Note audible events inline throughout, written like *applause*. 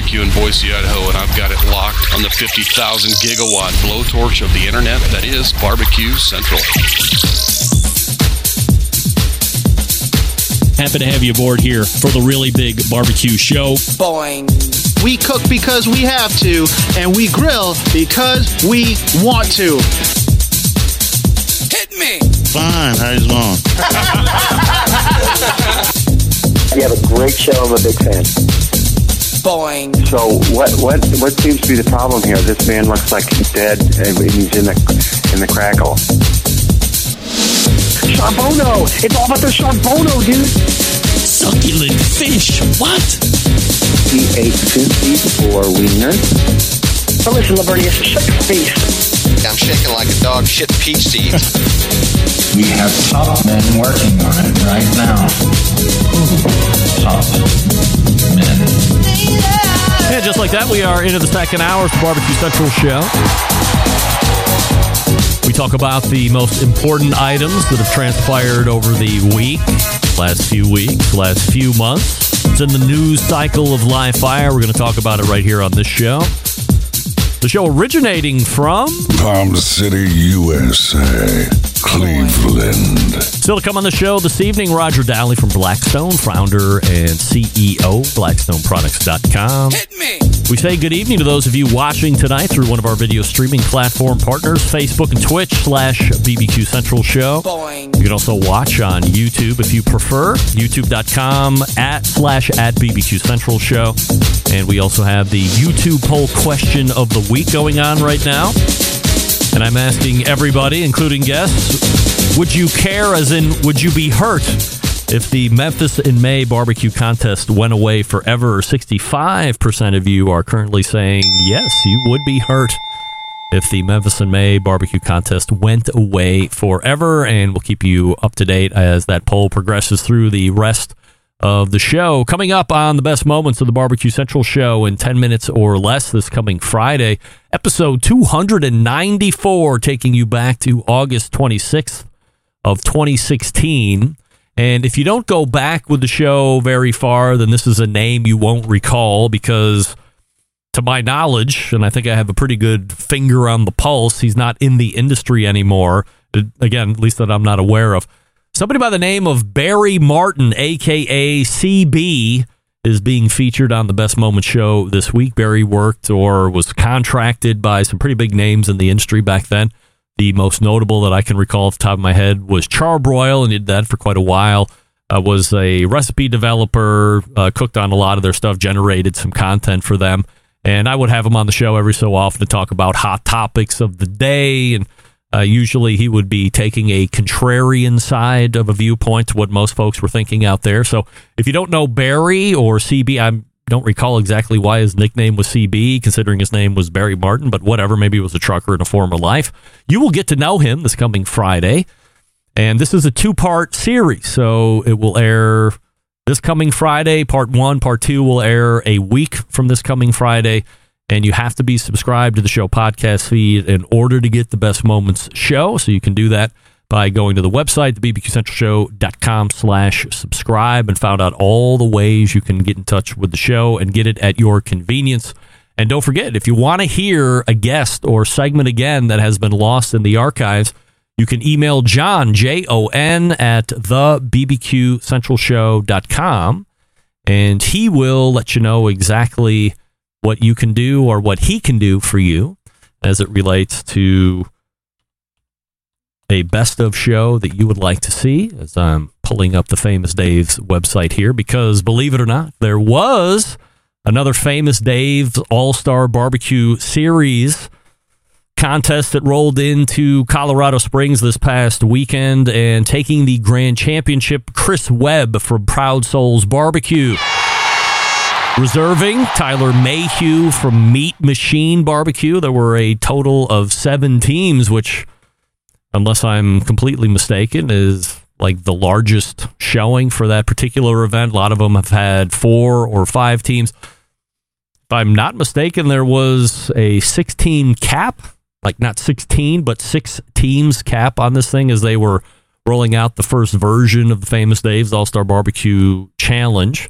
Barbecue in Boise, Idaho, and I've got it locked on the 50,000 gigawatt blowtorch of the internet that is Barbecue Central. Happy to have you aboard here for the really big barbecue show. Boing. We cook because we have to, and we grill because we want to. Hit me. Fine. How's it going? You *laughs* have a great show. I'm a big fan. Boing. So what what what seems to be the problem here? This man looks like he's dead and he's in the in the crackle. Sean Bono. It's all about the Sean Bono, dude. Succulent fish. What? He ate 54 wieners. But listen, Lavernius, shut your face. I'm shaking like a dog shit peach seed. We have top men working on it right now. Top men. And just like that, we are into the second hour of the Barbecue Central show. We talk about the most important items that have transpired over the week, last few weeks, last few months. It's in the news cycle of live fire. We're going to talk about it right here on this show. The show originating from Palm City, USA, Cleveland. Still to come on the show this evening, Roger Dahle from Blackstone, founder and CEO, BlackstoneProducts.com. Hit me. We say good evening to those of you watching tonight through one of our video streaming platform partners, Facebook and Twitch slash BBQ Central Show. Boing. You can also watch on YouTube if you prefer, youtube.com at slash at BBQ Central Show. And we also have the YouTube poll question of the week going on right now. And I'm asking everybody, including guests, would you care, as in, would you be hurt if the Memphis in May barbecue contest went away forever? 65% of you are currently saying yes, you would be hurt if the Memphis in May barbecue contest went away forever. And we'll keep you up to date as that poll progresses through the rest of the show. Coming up on the best moments of the Barbecue Central show in 10 minutes or less this coming Friday, episode 294, taking you back to August 26th of 2016. And if you don't go back with the show very far, then this is a name you won't recall because, to my knowledge, and I think I have a pretty good finger on the pulse, he's not in the industry anymore. Again, at least that I'm not aware of. Somebody by the name of Barry Martin, aka CB, is being featured on the Best Moment show this week. Barry worked or was contracted by some pretty big names in the industry back then. The most notable that I can recall off the top of my head was Char-Broil, and he did that for quite a while. Uh, was a recipe developer, uh, cooked on a lot of their stuff, generated some content for them. And I would have him on the show every so often to talk about hot topics of the day and uh, usually, he would be taking a contrarian side of a viewpoint to what most folks were thinking out there. So, if you don't know Barry or CB, I don't recall exactly why his nickname was CB, considering his name was Barry Martin, but whatever. Maybe he was a trucker in a former life. You will get to know him this coming Friday. And this is a two part series. So, it will air this coming Friday. Part one, part two will air a week from this coming Friday and you have to be subscribed to the show podcast feed in order to get the best moments show. So you can do that by going to the website the bbqcentralshow.com slash subscribe and found out all the ways you can get in touch with the show and get it at your convenience. And don't forget if you want to hear a guest or segment again that has been lost in the archives you can email john j-o-n at the bbqcentralshow.com and he will let you know exactly what you can do or what he can do for you as it relates to a best of show that you would like to see as I'm pulling up the famous Dave's website here because believe it or not there was another famous Dave's All-Star Barbecue series contest that rolled into Colorado Springs this past weekend and taking the grand championship Chris Webb from Proud Souls Barbecue Reserving Tyler Mayhew from Meat Machine Barbecue. There were a total of seven teams, which, unless I'm completely mistaken, is like the largest showing for that particular event. A lot of them have had four or five teams. If I'm not mistaken, there was a 16 cap, like not 16, but six teams cap on this thing as they were rolling out the first version of the famous Dave's All Star Barbecue Challenge.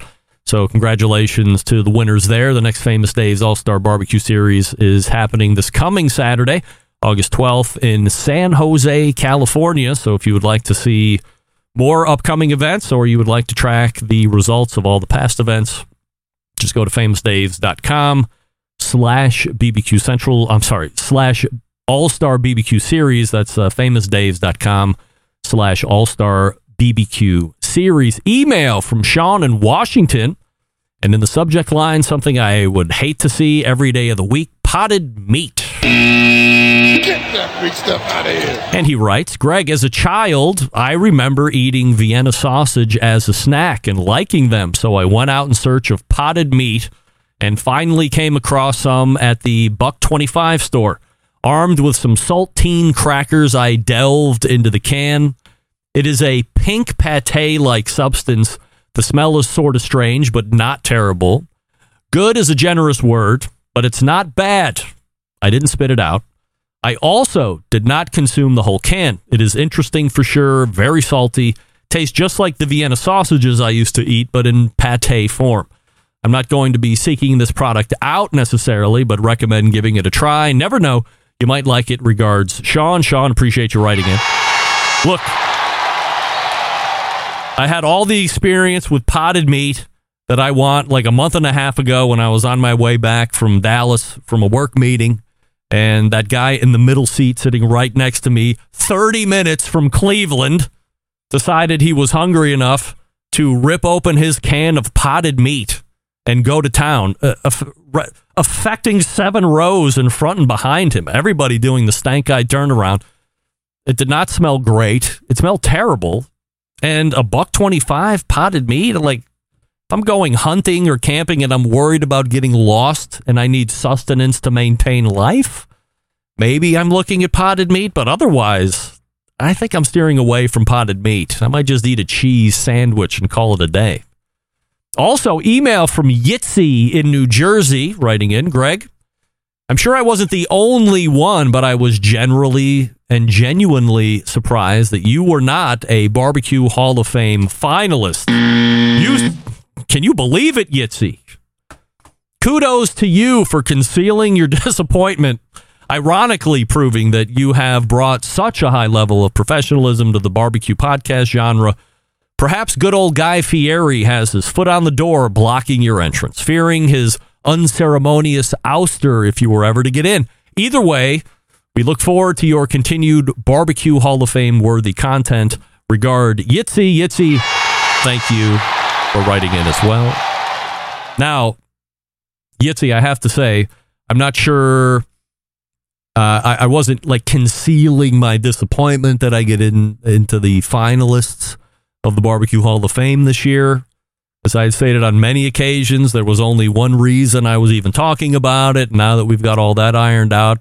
So, congratulations to the winners there. The next Famous Dave's All Star Barbecue Series is happening this coming Saturday, August 12th, in San Jose, California. So, if you would like to see more upcoming events or you would like to track the results of all the past events, just go to famousdaves.com slash BBQ Central. I'm sorry, slash All Star BBQ Series. That's uh, famousdaves.com slash All Star BBQ Series. Email from Sean in Washington. And in the subject line, something I would hate to see every day of the week potted meat. Get that freak stuff out of here. And he writes, Greg, as a child, I remember eating Vienna sausage as a snack and liking them. So I went out in search of potted meat and finally came across some at the Buck 25 store. Armed with some saltine crackers, I delved into the can. It is a pink pate like substance. The smell is sort of strange, but not terrible. Good is a generous word, but it's not bad. I didn't spit it out. I also did not consume the whole can. It is interesting for sure, very salty, tastes just like the Vienna sausages I used to eat, but in pate form. I'm not going to be seeking this product out necessarily, but recommend giving it a try. Never know, you might like it. Regards, Sean. Sean, appreciate you writing in. Look, I had all the experience with potted meat that I want like a month and a half ago when I was on my way back from Dallas from a work meeting. And that guy in the middle seat sitting right next to me, 30 minutes from Cleveland, decided he was hungry enough to rip open his can of potted meat and go to town, uh, affecting seven rows in front and behind him. Everybody doing the stank eye turnaround. It did not smell great. It smelled terrible. And a buck 25 potted meat, like if I'm going hunting or camping and I'm worried about getting lost and I need sustenance to maintain life, maybe I'm looking at potted meat, but otherwise, I think I'm steering away from potted meat. I might just eat a cheese sandwich and call it a day. Also, email from Yitzy in New Jersey writing in Greg. I'm sure I wasn't the only one, but I was generally and genuinely surprised that you were not a Barbecue Hall of Fame finalist. You can you believe it, Yitzy? Kudos to you for concealing your *laughs* disappointment, ironically proving that you have brought such a high level of professionalism to the barbecue podcast genre. Perhaps good old Guy Fieri has his foot on the door blocking your entrance, fearing his unceremonious ouster if you were ever to get in. Either way, we look forward to your continued Barbecue Hall of Fame worthy content. Regard Yitzy, Yitzy, thank you for writing in as well. Now, Yitzy, I have to say, I'm not sure. Uh, I, I wasn't like concealing my disappointment that I get in into the finalists of the Barbecue Hall of Fame this year. As I stated on many occasions, there was only one reason I was even talking about it. Now that we've got all that ironed out,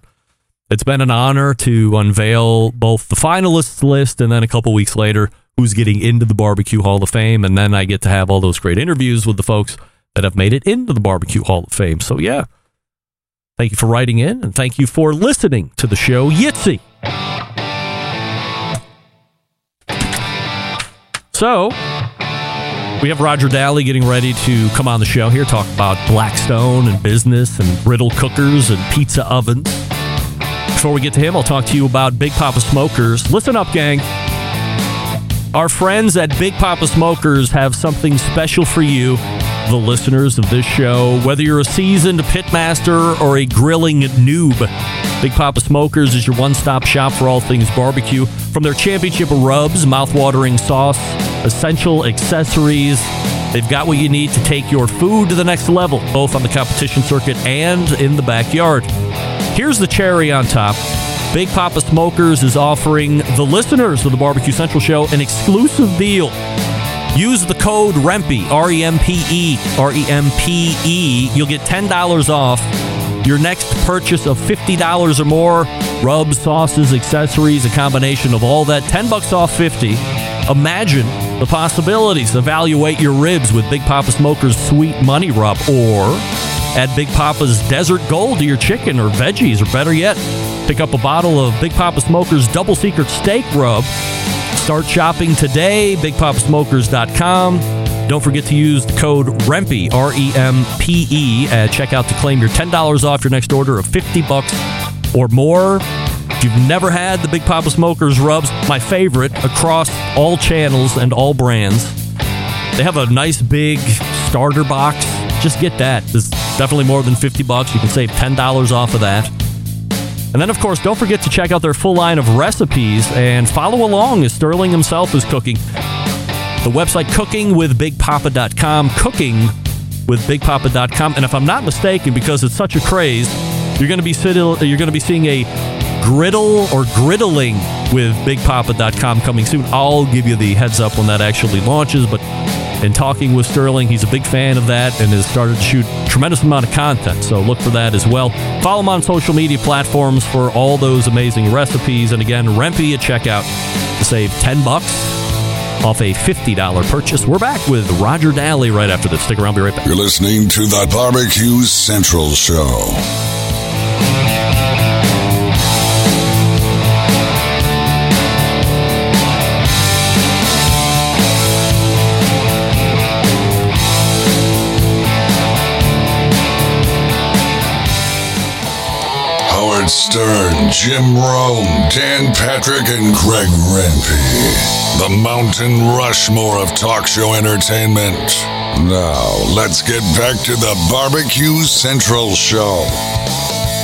it's been an honor to unveil both the finalists list and then a couple weeks later, who's getting into the Barbecue Hall of Fame. And then I get to have all those great interviews with the folks that have made it into the Barbecue Hall of Fame. So, yeah, thank you for writing in and thank you for listening to the show, Yitzy. So, we have Roger Dahle getting ready to come on the show here, talk about Blackstone and business and griddle cookers and pizza ovens. Before we get to him, I'll talk to you about Big Poppa Smokers. Listen up, gang. Our friends at Big Poppa Smokers have something special for you, the listeners of this show. Whether you're a seasoned pitmaster or a grilling noob, Big Poppa Smokers is your one stop shop for all things barbecue. From their championship rubs, mouth-watering sauce, essential accessories, they've got what you need to take your food to the next level, both on the competition circuit and in the backyard. Here's the cherry on top. Big Poppa Smokers is offering the listeners of the Barbecue Central Show an exclusive deal. Use the code REMPE, R E M P E, R E M P E. You'll get $10 off your next purchase of $50 or more. Rubs, sauces, accessories, a combination of all that. 10 bucks off 50. Imagine the possibilities. Evaluate your ribs with Big Poppa Smoker's Sweet Money Rub or add Big Poppa's Desert Gold to your chicken or veggies, or better yet, pick up a bottle of Big Poppa Smoker's Double Secret Steak Rub. Start shopping today, bigpoppasmokers.com. Don't forget to use the code REMPE, R E M P E, at checkout to claim your $10 off your next order of 50 bucks or more. If you've never had the Big Poppa Smokers rubs, my favorite across all channels and all brands. They have a nice big starter box. Just get that. It's definitely more than 50 bucks. You can save $10 off of that. And then, of course, don't forget to check out their full line of recipes and follow along as Sterling himself is cooking. The website cookingwithbigpapa.com, cookingwithbigpapa.com. And if I'm not mistaken, because it's such a craze, you're going to be sitting, you're going to be seeing a griddle or griddling with bigpapa.com coming soon. I'll give you the heads up when that actually launches, but in talking with Sterling, he's a big fan of that and has started to shoot tremendous amount of content. So look for that as well. Follow him on social media platforms for all those amazing recipes. And again, Rempe at checkout to save 10 bucks off a $50 purchase. We're back with Roger Dahle right after this. Stick around, be right back. You're listening to the Barbecue Central Show. Stern, Jim Rome, Dan Patrick, and Greg Rempe. The Mountain Rushmore of talk show entertainment. Now, let's get back to the Barbecue Central Show.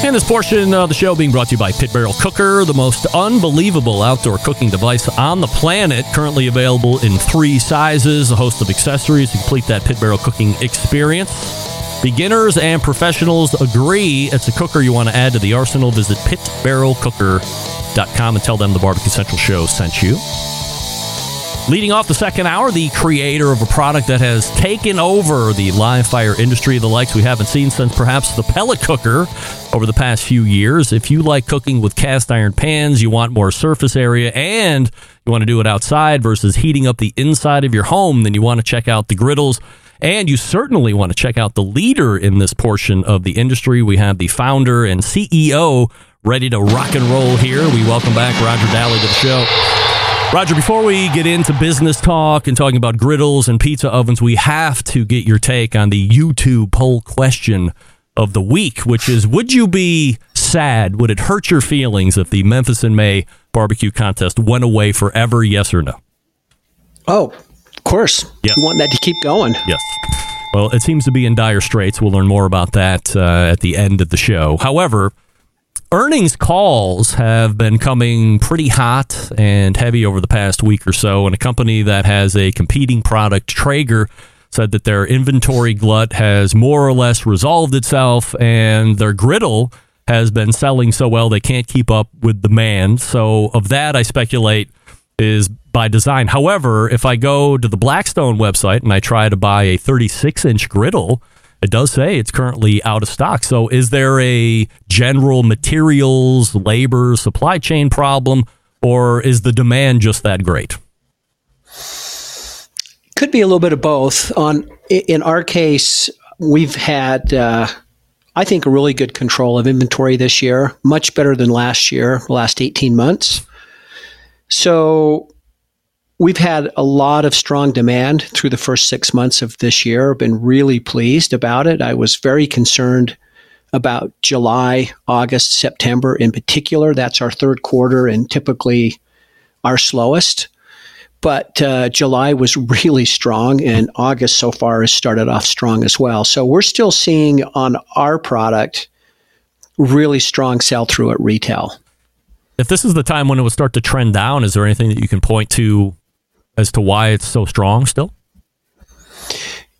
And this portion of the show being brought to you by Pit Barrel Cooker, the most unbelievable outdoor cooking device on the planet. Currently available in three sizes, a host of accessories to complete that Pit Barrel cooking experience. Beginners and professionals agree it's a cooker you want to add to the arsenal. Visit pitbarrelcooker.com and tell them the Barbecue Central show sent you. Leading off the second hour, the creator of a product that has taken over the live fire industry, the likes we haven't seen since perhaps the pellet cooker over the past few years. If you like cooking with cast iron pans, you want more surface area, and you want to do it outside versus heating up the inside of your home, then you want to check out the griddles. And you certainly want to check out the leader in this portion of the industry. We have the founder and CEO ready to rock and roll here. We welcome back Roger Dahle to the show. Roger, before we get into business talk and talking about griddles and pizza ovens, we have to get your take on the YouTube poll question of the week, which is Would you be sad? Would it hurt your feelings if the Memphis in May barbecue contest went away forever? Yes or no? Oh, course. You want that to keep going. Yes. Well, it seems to be in dire straits. We'll learn more about that uh, at the end of the show. However, earnings calls have been coming pretty hot and heavy over the past week or so, and a company that has a competing product, Traeger, said that their inventory glut has more or less resolved itself, and their griddle has been selling so well they can't keep up with demand. So, of that, I speculate is by design. However, if I go to the Blackstone website and I try to buy a 36 inch griddle, it does say it's currently out of stock. So, is there a general materials, labor, supply chain problem, or is the demand just that great? Could be a little bit of both. On in our case, we've had, uh, I think, a really good control of inventory this year, much better than last year, last eighteen months. So we've had a lot of strong demand through the first six months of this year. I've Been really pleased about it. I was very concerned about July, August, September in particular. That's our third quarter and typically our slowest. But uh, July was really strong, and August so far has started off strong as well. So we're still seeing on our product really strong sell through at retail if this is the time when it would start to trend down, is there anything that you can point to as to why it's so strong still?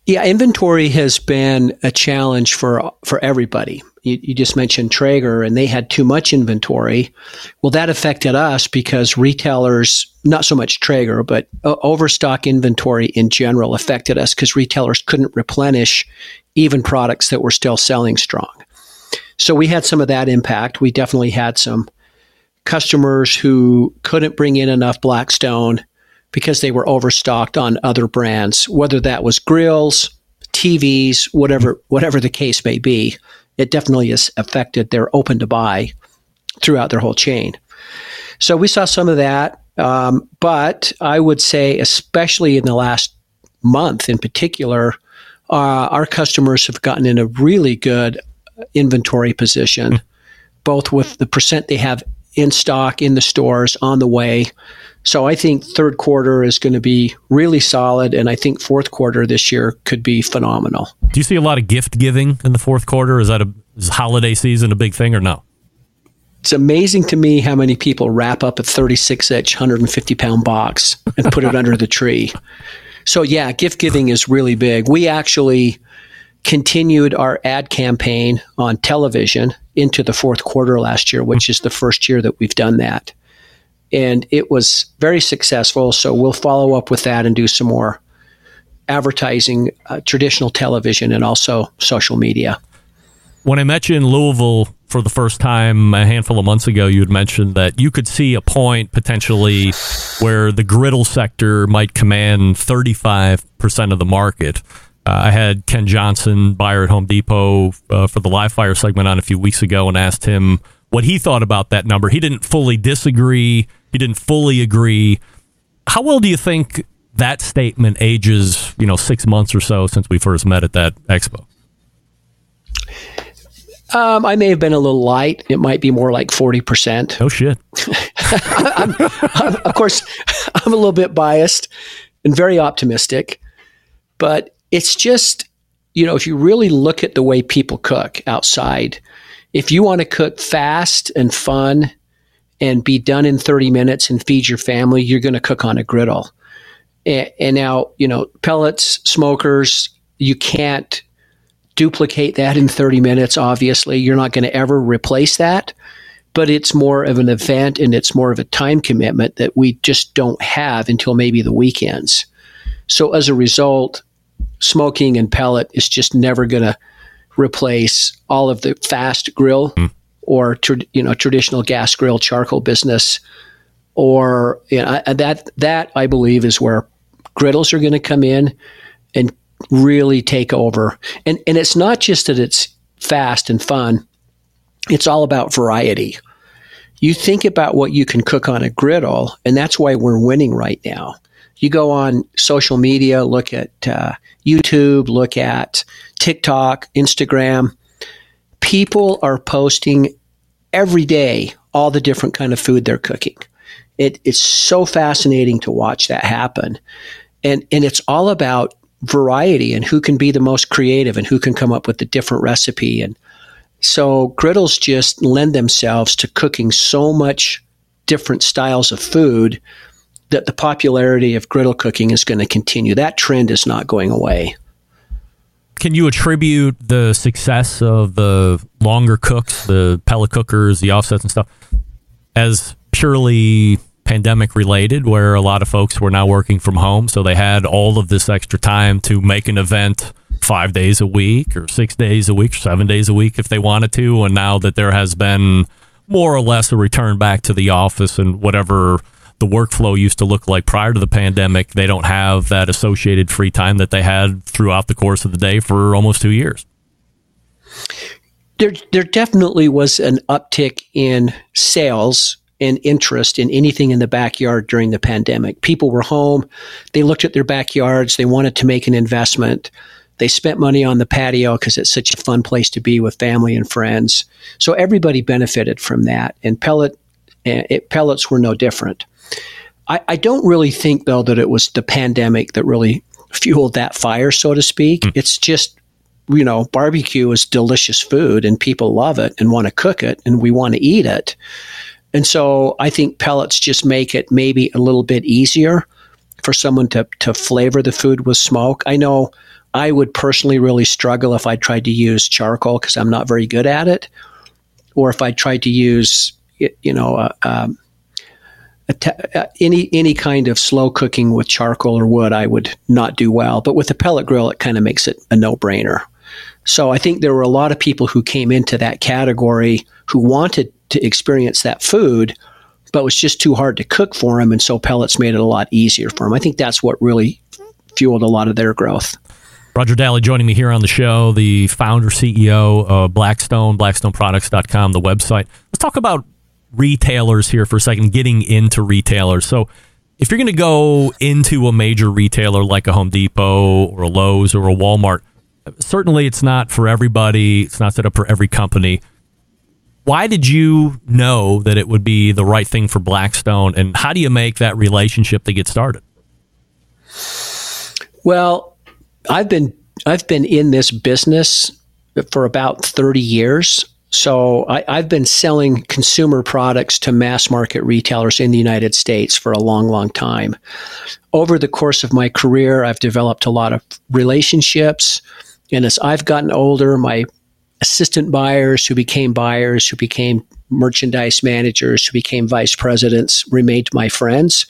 Yeah, inventory has been a challenge for for everybody. You, you, just mentioned Traeger, and they had too much inventory. Well, that affected us because retailers, not so much Traeger, but uh, overstock inventory in general affected us because retailers couldn't replenish even products that were still selling strong. So we had some of that impact. We definitely had some customers who couldn't bring in enough Blackstone because they were overstocked on other brands, whether that was grills, TVs, whatever whatever the case may be. It definitely has affected their open to buy throughout their whole chain. So we saw some of that, um, but I would say, especially in the last month in particular, uh, our customers have gotten in a really good inventory position, both with the percent they have in stock in the stores on the way. So I think third quarter is going to be really solid, and I think fourth quarter this year could be phenomenal. Do you see a lot of gift giving in the fourth quarter? Is that a is holiday season a big thing or no? It's amazing to me how many people wrap up a 36 inch, 150 pound box and put it under the tree. So, yeah, gift giving is really big. We actually continued our ad campaign on television into the fourth quarter last year, which is the first year that we've done that. And it was very successful. So, we'll follow up with that and do some more advertising, uh, traditional television, and also social media. When I met you in Louisville for the first time a handful of months ago, you had mentioned that you could see a point potentially where the griddle sector might command 35% of the market. Uh, I had Ken Johnson, buyer at Home Depot, uh, for the live fire segment on a few weeks ago and asked him what he thought about that number. He didn't fully disagree, he didn't fully agree. How well do you think that statement ages, you know, six months or so since we first met at that expo? Um, I may have been a little light. It might be more like 40%. Oh, shit. *laughs* I'm, I'm, of course, *laughs* I'm a little bit biased and very optimistic, but it's just, you know, if you really look at the way people cook outside, if you want to cook fast and fun and be done in 30 minutes and feed your family, you're going to cook on a griddle. And, and now, you know, pellets, smokers, you can't duplicate that in 30 minutes, obviously. You're not going to ever replace that, but it's more of an event and it's more of a time commitment that we just don't have until maybe the weekends. So as a result, smoking and pellet is just never going to replace all of the fast grill mm. Or you know traditional gas grill charcoal business or you know, that that I believe is where griddles are going to come in and really take over. And and it's not just that it's fast and fun. It's all about variety. You think about what you can cook on a griddle, and that's why we're winning right now. You go on social media, look at uh, YouTube, look at TikTok, Instagram. People are posting every day all the different kind of food they're cooking. It, it's so fascinating to watch that happen, and and it's all about variety and who can be the most creative and who can come up with the different recipe. And so griddles just lend themselves to cooking so much different styles of food that the popularity of griddle cooking is going to continue. That trend is not going away. Can you attribute the success of the longer cooks, the pellet cookers, the offsets and stuff, as purely pandemic related where a lot of folks were now working from home. So they had all of this extra time to make an event five days a week or six days a week, or seven days a week if they wanted to. And now that there has been more or less a return back to the office and whatever the workflow used to look like prior to the pandemic, they don't have that associated free time that they had throughout the course of the day for almost two years. There, there definitely was an uptick in sales and interest in anything in the backyard during the pandemic. People were home, they looked at their backyards, they wanted to make an investment. They spent money on the patio because it's such a fun place to be with family and friends. So everybody benefited from that, and pellet eh, it, pellets were no different. I, I, don't really think though that it was the pandemic that really fueled that fire, so to speak. Mm. It's just you know, barbecue is delicious food and people love it and want to cook it and we want to eat it. And so I think pellets just make it maybe a little bit easier for someone to, to flavor the food with smoke. I know I would personally really struggle if I tried to use charcoal because I'm not very good at it, or if I tried to use, you know, uh, um, uh, any any kind of slow cooking with charcoal or wood, I would not do well. But with a pellet grill, it kind of makes it a no brainer. So I think there were a lot of people who came into that category who wanted to experience that food, but it was just too hard to cook for them. And so pellets made it a lot easier for them. I think that's what really fueled a lot of their growth. Roger Dahle joining me here on the show, the founder, CEO of Blackstone, blackstoneproducts.com, the website. Let's talk about retailers here for a second, getting into retailers. So if you're going to go into a major retailer like a Home Depot or a Lowe's or a Walmart, certainly it's not for everybody. It's not set up for every company. Why did you know that it would be the right thing for Blackstone, and how do you make that relationship to get started? Well, I've been I've been in this business for about thirty years. So I, have been selling consumer products to mass market retailers in the United States for a long, long time. Over the course of my career, I've developed a lot of relationships. And as I've gotten older, my assistant buyers who became buyers, who became merchandise managers, who became vice presidents, remained my friends.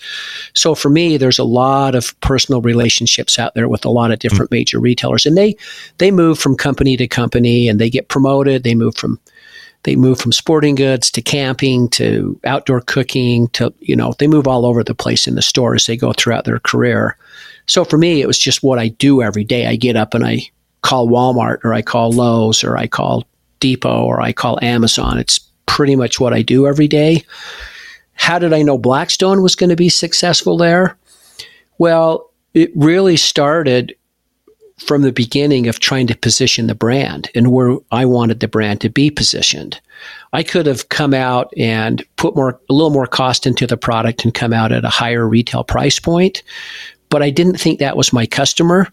So for me, there's a lot of personal relationships out there with a lot of different mm-hmm. major retailers, and they they move from company to company, and they get promoted. They move from they move from sporting goods to camping to outdoor cooking to you know they move all over the place in the store as they go throughout their career. So for me, it was just what I do every day. I get up and I call Walmart or I call Lowe's or I call Depot or I call Amazon. It's pretty much what I do every day. How did I know Blackstone was going to be successful there? Well, it really started from the beginning of trying to position the brand and where I wanted the brand to be positioned. I could have come out and put more a little more cost into the product and come out at a higher retail price point, but I didn't think that was my customer.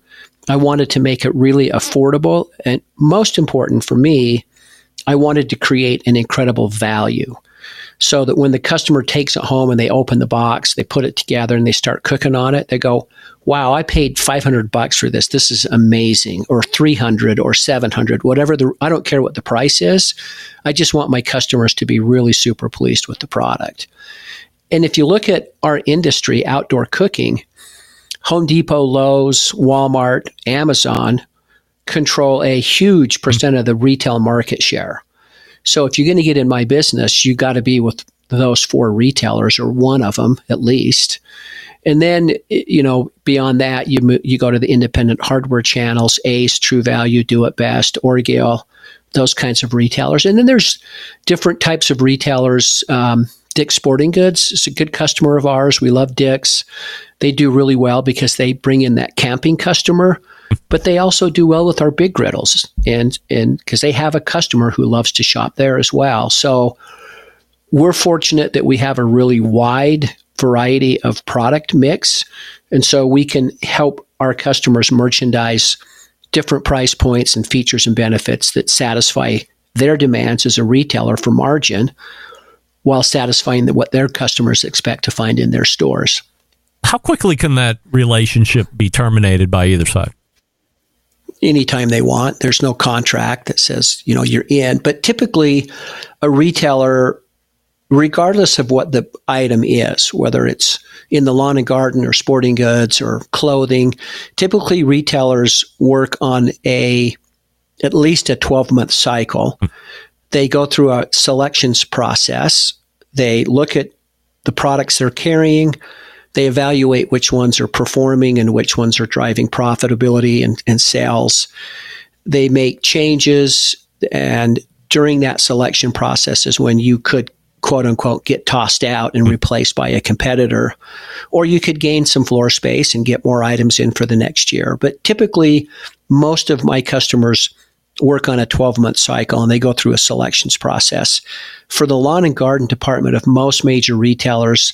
I wanted to make it really affordable and most important for me, I wanted to create an incredible value so that when the customer takes it home and they open the box, they put it together and they start cooking on it, they go, "Wow, I paid 500 bucks for this. This is amazing." Or 300 or 700, whatever the I don't care what the price is. I just want my customers to be really super pleased with the product. And if you look at our industry, outdoor cooking, Home Depot, Lowe's, Walmart, Amazon control a huge percent of the retail market share. So if you're going to get in my business, you got to be with those four retailers or one of them at least. And then, you know, beyond that, you you go to the independent hardware channels, Ace, True Value, Do It Best, Orgill, those kinds of retailers. And then there's different types of retailers. Um, Dick's Sporting Goods is a good customer of ours. We love Dick's. They do really well because they bring in that camping customer but they also do well with our big griddles and and because they have a customer who loves to shop there as well so we're fortunate that we have a really wide variety of product mix and so we can help our customers merchandise different price points and features and benefits that satisfy their demands as a retailer for margin while satisfying what their customers expect to find in their stores. How quickly can that relationship be terminated by either side? Anytime they want. There's no contract that says, you know, you're in. But typically, a retailer, regardless of what the item is, whether it's in the lawn and garden or sporting goods or clothing, typically retailers work on a at least a 12 month cycle. Hmm. They go through a selections process. They look at the products they're carrying, they evaluate which ones are performing and which ones are driving profitability and, and sales. They make changes, and during that selection process is when you could quote unquote get tossed out and replaced by a competitor. Or you could gain some floor space and get more items in for the next year. But typically, most of my customers work on a 12 month cycle and they go through a selections process. For the lawn and garden department of most major retailers,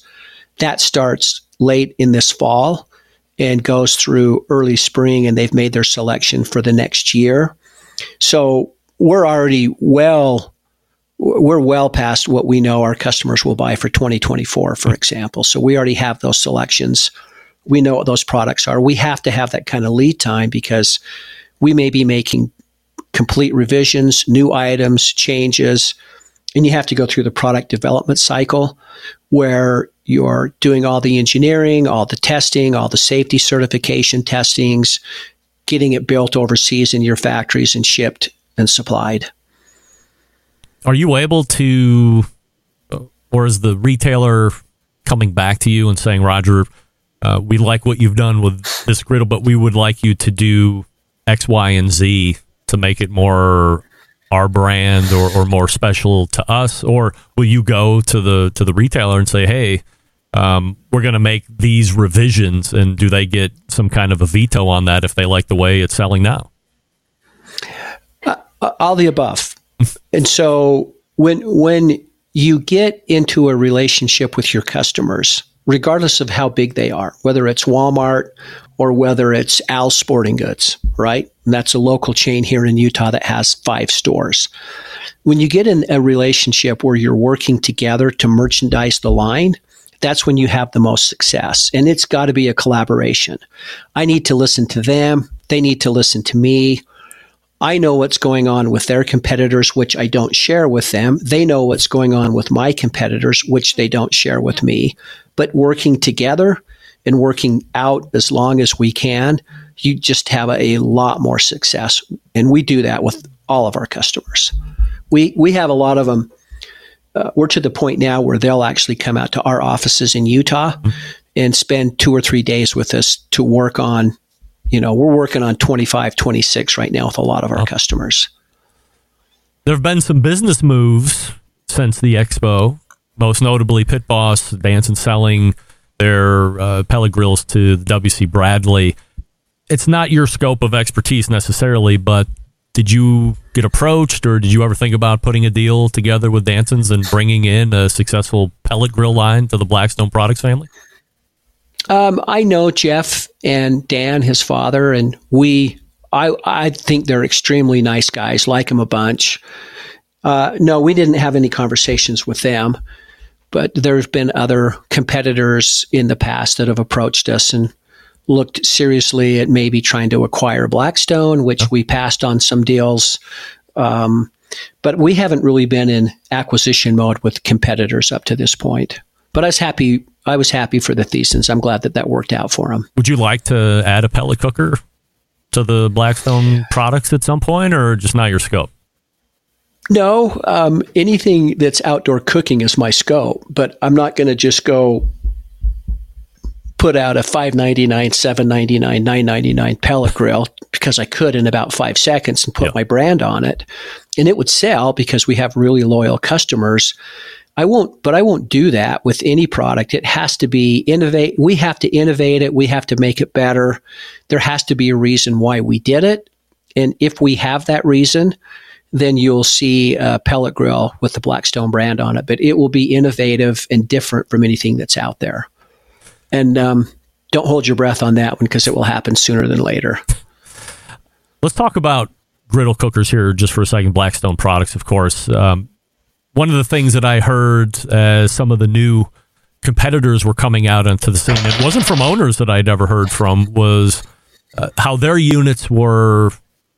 that starts late in this fall and goes through early spring, and they've made their selection for the next year. So we're already well we're well past what we know our customers will buy for 2024 for example. So we already have those selections. We know what those products are. We have to have that kind of lead time because we may be making complete revisions new items changes and you have to go through the product development cycle where you're doing all the engineering, all the testing, all the safety certification testings, getting it built overseas in your factories and shipped and supplied. Are you able to, or is the retailer coming back to you and saying, Roger, uh, we like what you've done with this griddle, but we would like you to do X, Y, and Z to make it more our brand or, or more special to us? Or will you go to the to the retailer and say, hey, um, we're going to make these revisions, and do they get some kind of a veto on that if they like the way it's selling now? Uh, all the above. *laughs* and so when when you get into a relationship with your customers, regardless of how big they are, whether it's Walmart or whether it's Al Sporting Goods, right? And that's a local chain here in Utah that has five stores. When you get in a relationship where you're working together to merchandise the line, that's when you have the most success. And it's got to be a collaboration. I need to listen to them, they need to listen to me. I know what's going on with their competitors, which I don't share with them. They know what's going on with my competitors, which they don't share with me. But working together and working out as long as we can, you just have a lot more success. And we do that with all of our customers. We, we have a lot of them. Uh, we're to the point now where they'll actually come out to our offices in Utah mm-hmm. and spend two or three days with us to work on you know, we're working on 25, 26 right now with a lot of our oh. customers. There have been some business moves since the expo, most notably Pit Boss, Danson selling their uh, pellet grills to the WC Bradley. It's not your scope of expertise necessarily, but did you get approached or did you ever think about putting a deal together with Danson's and bringing in a successful pellet grill line to the Blackstone Products family? Um, I know Jeff and Dan, his father, and we. I I think they're extremely nice guys. Like them a bunch. Uh, no, we didn't have any conversations with them, but there's been other competitors in the past that have approached us and looked seriously at maybe trying to acquire Blackstone, which we passed on some deals. Um, but we haven't really been in acquisition mode with competitors up to this point. But I was happy I was happy for the Thiessens. I'm glad that that worked out for them. Would you like to add a pellet cooker to the Blackstone products at some point, or just not your scope? No, um, anything that's outdoor cooking is my scope, but I'm not going to just go put out a 599 799 999 pellet grill because i could in about five seconds and put yep. my brand on it and it would sell because we have really loyal customers I won't, but I won't do that with any product. It has to be innovate. We have to innovate it. We have to make it better. There has to be a reason why we did it. And if we have that reason, then you'll see a pellet grill with the Blackstone brand on it. But it will be innovative and different from anything that's out there. And um, don't hold your breath on that one because it will happen sooner than later. *laughs* Let's talk about griddle cookers here just for a second. Blackstone products, of course. Um, one of the things that I heard as some of the new competitors were coming out into the scene, it wasn't from owners that I'd ever heard from, was uh, how their units were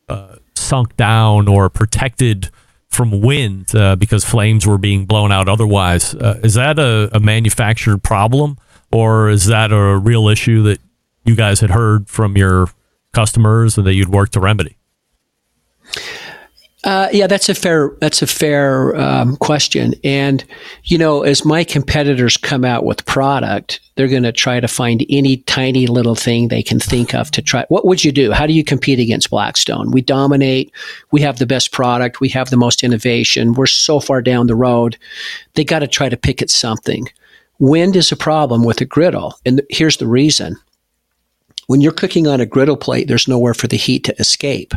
uh, sunk down or protected from wind uh, because flames were being blown out otherwise. Uh, is that a, a manufactured problem or is that a real issue that you guys had heard from your customers and that you'd work to remedy? Uh, yeah, that's a fair that's a fair um, question. And you know, as my competitors come out with product, they're going to try to find any tiny little thing they can think of to try. What would you do? How do you compete against Blackstone? We dominate. We have the best product. We have the most innovation. We're so far down the road. They got to try to pick at something. Wind is a problem with a griddle, and here's the reason. When you're cooking on a griddle plate, there's nowhere for the heat to escape.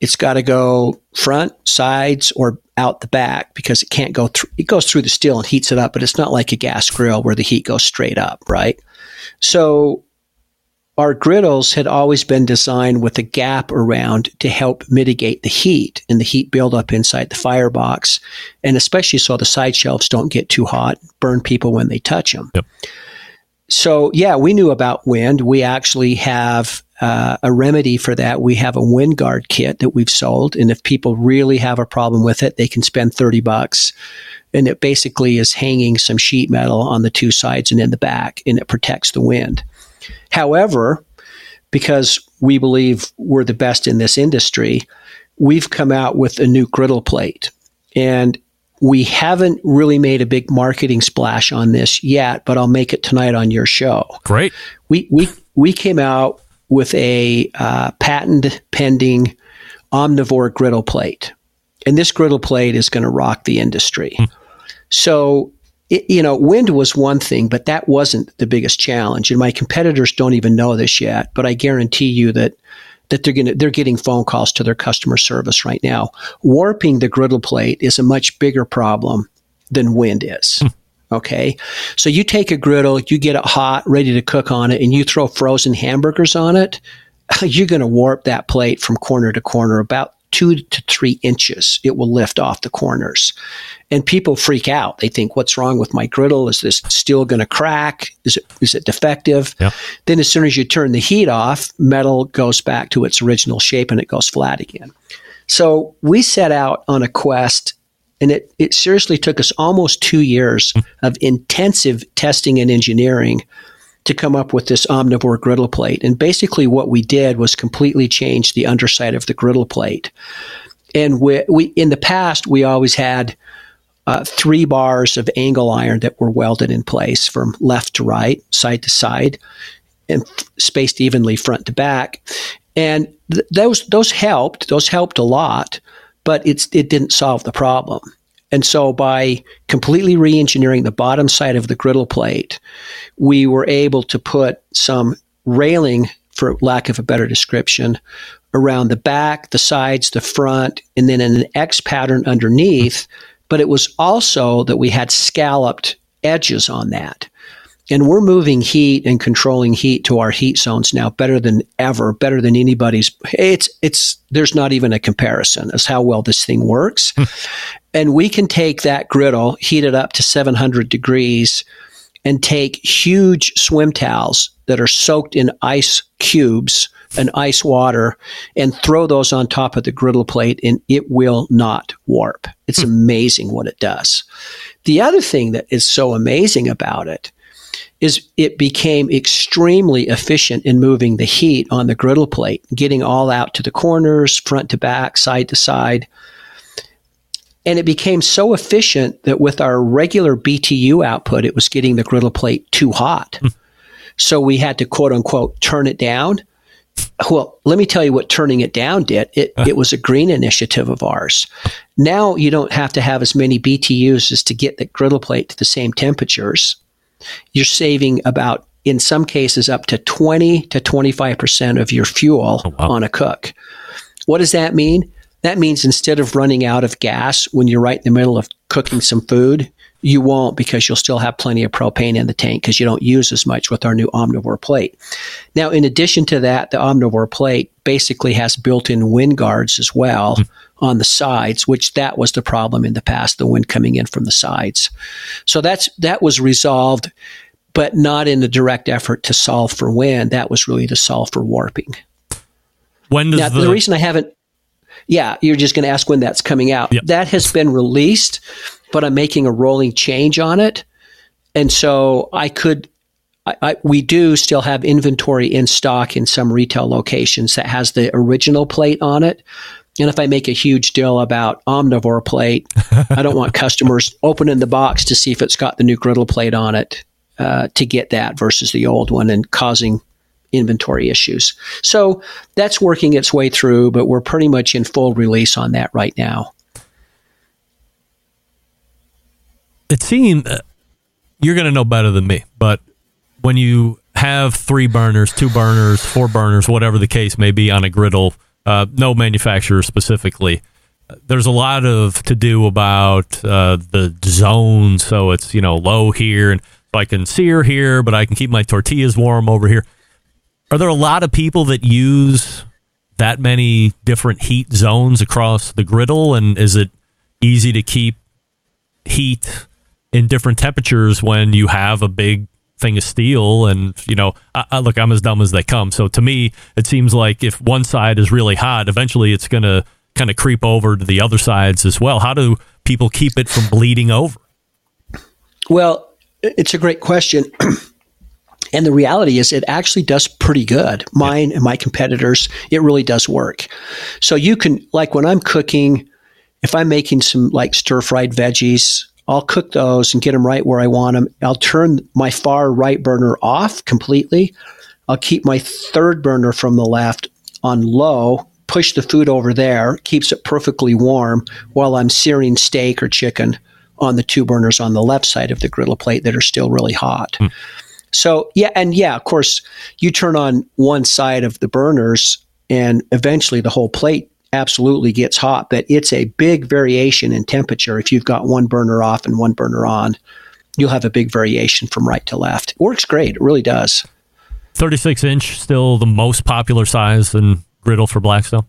It's got to go front, sides, or out the back because it can't go through. It goes through the steel and heats it up, but it's not like a gas grill where the heat goes straight up, right? So our griddles had always been designed with a gap around to help mitigate the heat and the heat buildup inside the firebox, and especially so the side shelves don't get too hot, burn people when they touch them. Yep. So yeah, we knew about wind. We actually have uh, a remedy for that. We have a wind guard kit that we've sold, and if people really have a problem with it, they can spend thirty bucks, and it basically is hanging some sheet metal on the two sides and in the back, and it protects the wind. However, because we believe we're the best in this industry, we've come out with a new griddle plate, and we haven't really made a big marketing splash on this yet, but I'll make it tonight on your show. Great. We we we came out with a uh, patent pending omnivore griddle plate. And this griddle plate is going to rock the industry. Hmm. So it, you know, wind was one thing, but that wasn't the biggest challenge. And my competitors don't even know this yet, but I guarantee you that that they're going to they're getting phone calls to their customer service right now. Warping the griddle plate is a much bigger problem than wind is. Hmm. Okay. So you take a griddle, you get it hot, ready to cook on it, and you throw frozen hamburgers on it, *laughs* you're going to warp that plate from corner to corner about two to three inches. It will lift off the corners. And people freak out. They think, what's wrong with my griddle? Is this still going to crack? Is it, is it defective? Yeah. Then, as soon as you turn the heat off, metal goes back to its original shape and it goes flat again. So we set out on a quest and it, it seriously took us almost two years hmm. of intensive testing and engineering to come up with this omnivore griddle plate. And basically, what we did was completely change the underside of the griddle plate. And we, we in the past, we always had uh, three bars of angle iron that were welded in place from left to right, side to side, and spaced evenly front to back. And th- those those helped. Those helped a lot, but it's it didn't solve the problem. And so, by completely re engineering the bottom side of the griddle plate, we were able to put some railing, for lack of a better description, around the back, the sides, the front, and then an X pattern underneath. But it was also that we had scalloped edges on that. And we're moving heat and controlling heat to our heat zones now better than ever, better than anybody's. It's it's there's not even a comparison as how well this thing works. Hmm. *laughs* and we can take that griddle, heat it up to 700 degrees, and take huge swim towels that are soaked in ice cubes and ice water and throw those on top of the griddle plate and it will not warp. It's hmm. amazing what it does. The other thing that is so amazing about it is it became extremely efficient in moving the heat on the griddle plate, getting all out to the corners, front to back, side to side. And it became so efficient that with our regular BTU output, it was getting the griddle plate too hot. Hmm. so we had to quote unquote turn it down. Well, let me tell you what turning it down did. It, it was a green initiative of ours. Now you don't have to have as many BTUs as to get the griddle plate to the same temperatures you're saving about in some cases up to 20 to 25% of your fuel oh, wow. on a cook. What does that mean? That means instead of running out of gas when you're right in the middle of cooking some food, you won't because you'll still have plenty of propane in the tank because you don't use as much with our new Omnivore plate. Now, in addition to that, the Omnivore plate basically has built-in wind guards as well mm. On the sides, which that was the problem in the past, the wind coming in from the sides. So that's that was resolved, but not in the direct effort to solve for wind. That was really to solve for warping. When does now, the-, the reason I haven't yeah, you're just going to ask when that's coming out. Yep. That has been released but I'm making a rolling change on it. And so I could, I, I, we do still have inventory in stock in some retail locations that has the original plate on it. And if I make a huge deal about omnivore plate, I don't want *laughs* customers opening the box to see if it's got the new griddle plate on it uh, to get that versus the old one and causing inventory issues. So that's working its way through, but we're pretty much in full release on that right now. it seems uh, you're going to know better than me, but when you have three burners, two burners, four burners, whatever the case may be on a griddle, uh, no manufacturer specifically, there's a lot of to do about uh, the zone. So it's you know low here, and so I can sear here, but I can keep my tortillas warm over here. Are there a lot of people that use that many different heat zones across the griddle, and is it easy to keep heat in different temperatures when you have a big thing of steel and you know I, I, look i'm as dumb as they come. So to me it seems like if one side is really hot eventually it's going to kind of creep over to the other sides as well. How do people keep it from bleeding over? Well it's a great question. *clears throat* And the reality is it actually does pretty good. Mine and my competitors it really does work. So you can like when i'm cooking if i'm making some like stir fried veggies I'll cook those and get them right where I want them. I'll turn my far right burner off completely. I'll keep my third burner from the left on low, push the food over there, keeps it perfectly warm while I'm searing steak or chicken on the two burners on the left side of the griddle plate that are still really hot. Hmm. So, yeah, and yeah, of course, you turn on one side of the burners and eventually the whole plate absolutely gets hot, but it's a big variation in temperature if you've got one burner off and one burner on. You'll have a big variation from right to left. It works great. It really does. 36 inch still the most popular size in griddle for Blackstone?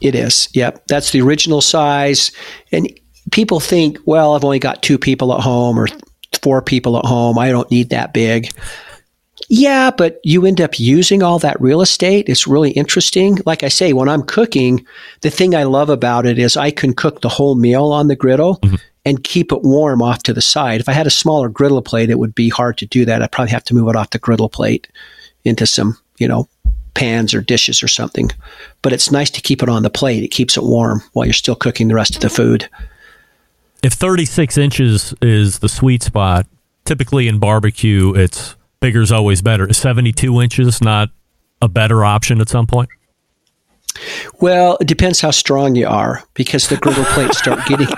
It is. Yep. That's the original size. And people think, well, I've only got two people at home or four people at home. I don't need that big. Yeah, but you end up using all that real estate. It's really interesting. Like I say, when I'm cooking, the thing I love about it is I can cook the whole meal on the griddle mm-hmm. and keep it warm off to the side. If I had a smaller griddle plate, it would be hard to do that. I'd probably have to move it off the griddle plate into some, you know, pans or dishes or something. But it's nice to keep it on the plate. It keeps it warm while you're still cooking the rest of the food. If 36 inches is the sweet spot, typically in barbecue, it's bigger is always better. Is 72 inches not a better option at some point? Well, it depends how strong you are because the griddle plates start *laughs* getting,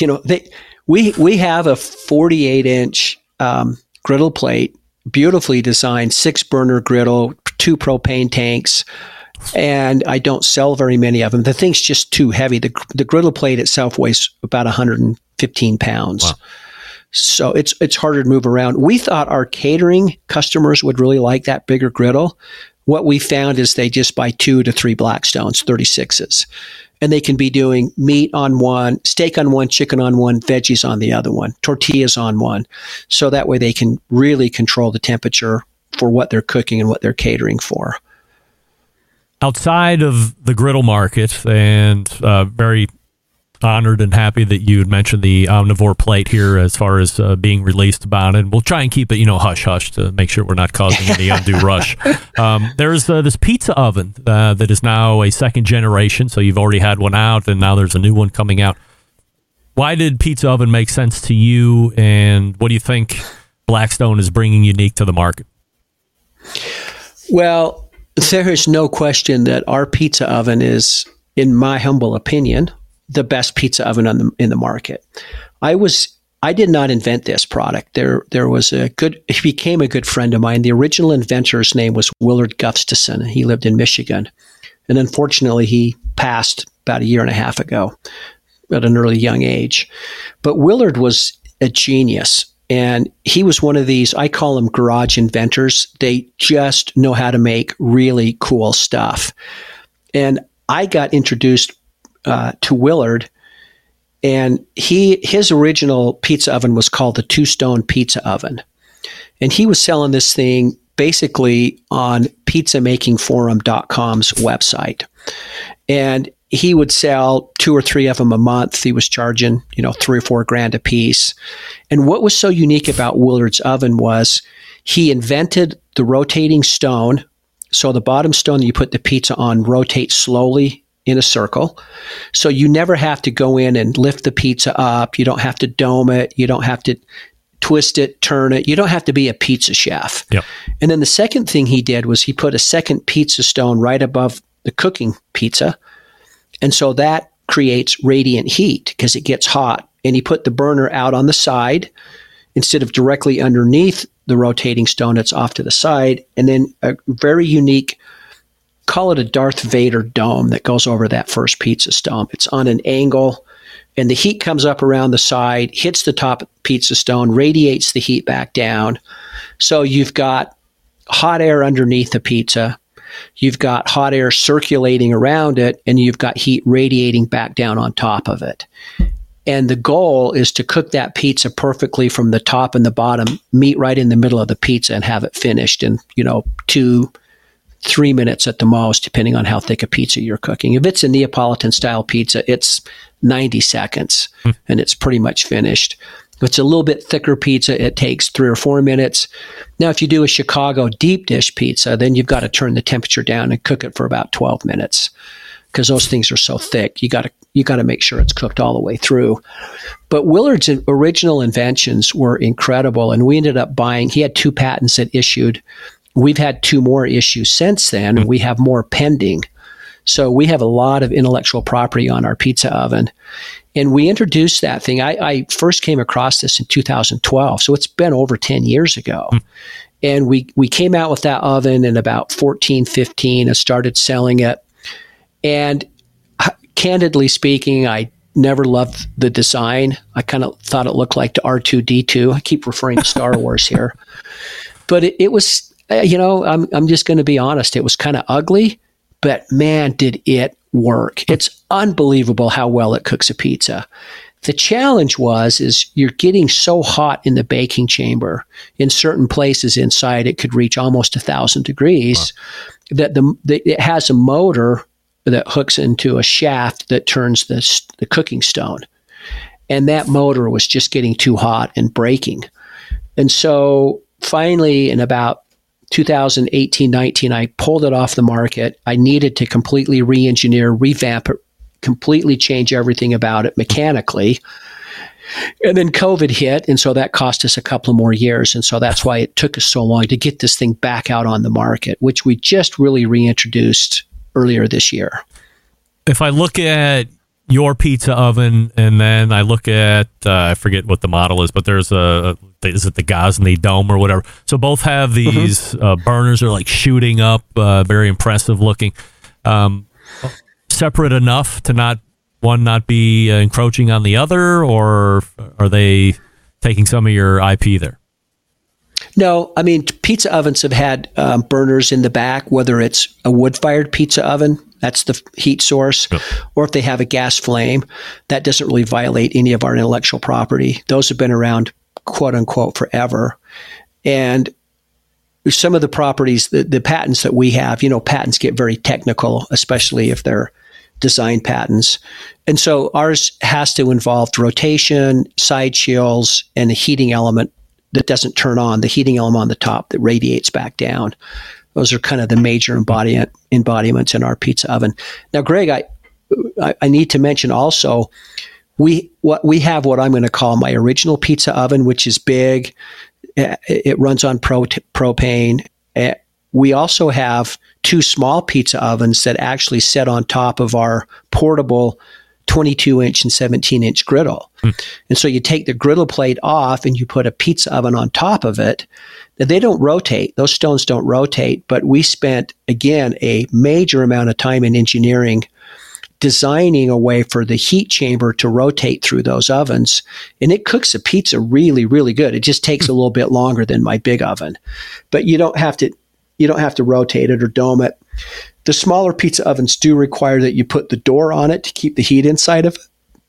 you know, they we we have a 48 inch um, griddle plate, beautifully designed, six burner griddle, two propane tanks, and I don't sell very many of them. The thing's just too heavy. The the griddle plate itself weighs about 115 pounds. Wow. So it's it's harder to move around. We thought our catering customers would really like that bigger griddle. What we found is they just buy two to three Blackstones, 36s. And they can be doing meat on one, steak on one, chicken on one, veggies on the other one, tortillas on one. So that way they can really control the temperature for what they're cooking and what they're catering for. Outside of the griddle market and uh, very honored and happy that you had mentioned the omnivore plate here as far as uh, being released about it. We'll try and keep it, you know, hush hush to make sure we're not causing any *laughs* undue rush. Um, there's uh, this pizza oven uh, that is now a second generation. So you've already had one out, and now there's a new one coming out. Why did pizza oven make sense to you, and what do you think Blackstone is bringing unique to the market? Well, there is no question that our pizza oven is, in my humble opinion, the best pizza oven the, in the market. I was I did not invent this product. There there was a good he became a good friend of mine. The original inventor's name was Willard Gustafson. He lived in Michigan. And unfortunately he passed about a year and a half ago at an early young age. But Willard was a genius. And he was one of these, I call them garage inventors. They just know how to make really cool stuff. And I got introduced uh, to Willard, and he his original pizza oven was called the Two Stone Pizza Oven, and he was selling this thing basically on pizzamakingforum.com's website, and he would sell two or three of them a month. He was charging, you know, three or four grand a piece. And what was so unique about Willard's oven was he invented the rotating stone. So the bottom stone that you put the pizza on rotates slowly in a circle. So you never have to go in and lift the pizza up. You don't have to dome it. You don't have to twist it, turn it. You don't have to be a pizza chef. Yep. And then the second thing he did was he put a second pizza stone right above the cooking pizza. And so that creates radiant heat because it gets hot. And he put the burner out on the side instead of directly underneath the rotating stone, it's off to the side. And then a very unique call it a Darth Vader dome that goes over that first pizza stone. It's on an angle, and the heat comes up around the side, hits the top pizza stone, radiates the heat back down. So you've got hot air underneath the pizza. You've got hot air circulating around it, and you've got heat radiating back down on top of it. And the goal is to cook that pizza perfectly from the top and the bottom, meet right in the middle of the pizza, and have it finished in, you know, two, three minutes at the most, depending on how thick a pizza you're cooking. If it's a Neapolitan style pizza, it's 90 seconds mm. and it's pretty much finished. If it's a little bit thicker pizza, it takes three or four minutes. Now, if you do a Chicago deep dish pizza, then you've got to turn the temperature down and cook it for about 12 minutes because those things are so thick. You got to you got to make sure it's cooked all the way through. But Willard's original inventions were incredible, and we ended up buying. He had two patents that issued We've had two more issues since then. Mm-hmm. We have more pending. So we have a lot of intellectual property on our pizza oven. And we introduced that thing. I, I first came across this in 2012, so it's been over 10 years ago. Hmm. And we, we came out with that oven in about 14, 15 and started selling it. And candidly speaking, I never loved the design. I kind of thought it looked like the R2D2. I keep referring to Star *laughs* Wars here. But it, it was, Uh, you know, I'm, I'm just going to be honest. It was kind of ugly, but man, did it work. It's unbelievable how well it cooks a pizza. The challenge was is you're getting so hot in the baking chamber. In certain places inside, it could reach almost a thousand degrees. Wow. That the, the it has a motor that hooks into a shaft that turns the the cooking stone, and that motor was just getting too hot and breaking. And so finally, in about 2018 19, I pulled it off the market. I needed to completely re engineer, revamp it, completely change everything about it mechanically. And then COVID hit, and so that cost us a couple of more years. And so that's why it took us so long to get this thing back out on the market, which we just really reintroduced earlier this year. If I look at your pizza oven, and then I look at uh, I forget what the model is, but there's a is it the Gozney Dome or whatever. So both have Mm-hmm. these uh, burners are like shooting up, uh, very impressive looking. Um, separate enough to not one not be uh, encroaching on the other, or are they taking some of your IP there? No, I mean pizza ovens have had um, burners in the back, whether it's a wood-fired pizza oven, that's the heat source, or if they have a gas flame, that doesn't really violate any of our intellectual property. Those have been around, quote unquote, forever, and some of the properties, the, the patents that we have, you know, patents get very technical, especially if they're design patents. And so ours has to involve rotation, side shields, and a heating element that doesn't turn on, the heating element on the top that radiates back down. Those are kind of the major embodiment, embodiments in our pizza oven. Now, Greg, I, I, I need to mention also, we what we have what I'm going to call my original pizza oven, which is big. It runs on pro, propane. Eh, we also have two small pizza ovens that actually sit on top of our portable 22 inch and 17 inch griddle. Hmm. And so you take the griddle plate off and you put a pizza oven on top of it. Now, they don't rotate, those stones don't rotate, but we spent, again, a major amount of time in engineering designing a way for the heat chamber to rotate through those ovens. And it cooks a pizza really, really good. It just takes a little bit longer than my big oven. But you don't have to you don't have to rotate it or dome it. The smaller pizza ovens do require that you put the door on it to keep the heat inside of it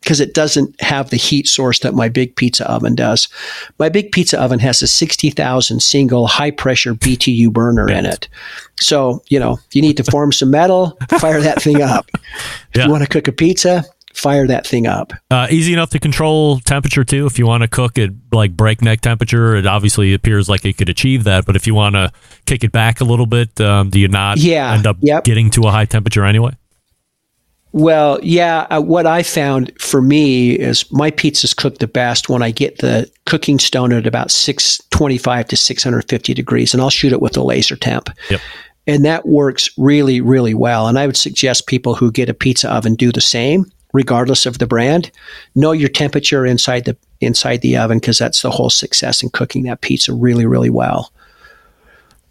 because it doesn't have the heat source that my big pizza oven does. My big pizza oven has a 60,000 single high pressure BTU burner in it. So, you know, you need to form some metal, fire that thing up. If *laughs* Yeah. you want to cook a pizza, fire that thing up. Uh, easy enough to control temperature too. If you want to cook at like breakneck temperature, it obviously appears like it could achieve that. But if you want to kick it back a little bit, um, do you not Yeah, end up yep. getting to a high temperature anyway? Well, yeah. Uh, what I found for me is my pizzas cook the best when I get the cooking stone at about 625 to 650 degrees, and I'll shoot it with a laser temp. Yep. And that works really, really well. And I would suggest people who get a pizza oven do the same, regardless of the brand. Know your temperature inside the inside the oven because that's the whole success in cooking that pizza really, really well.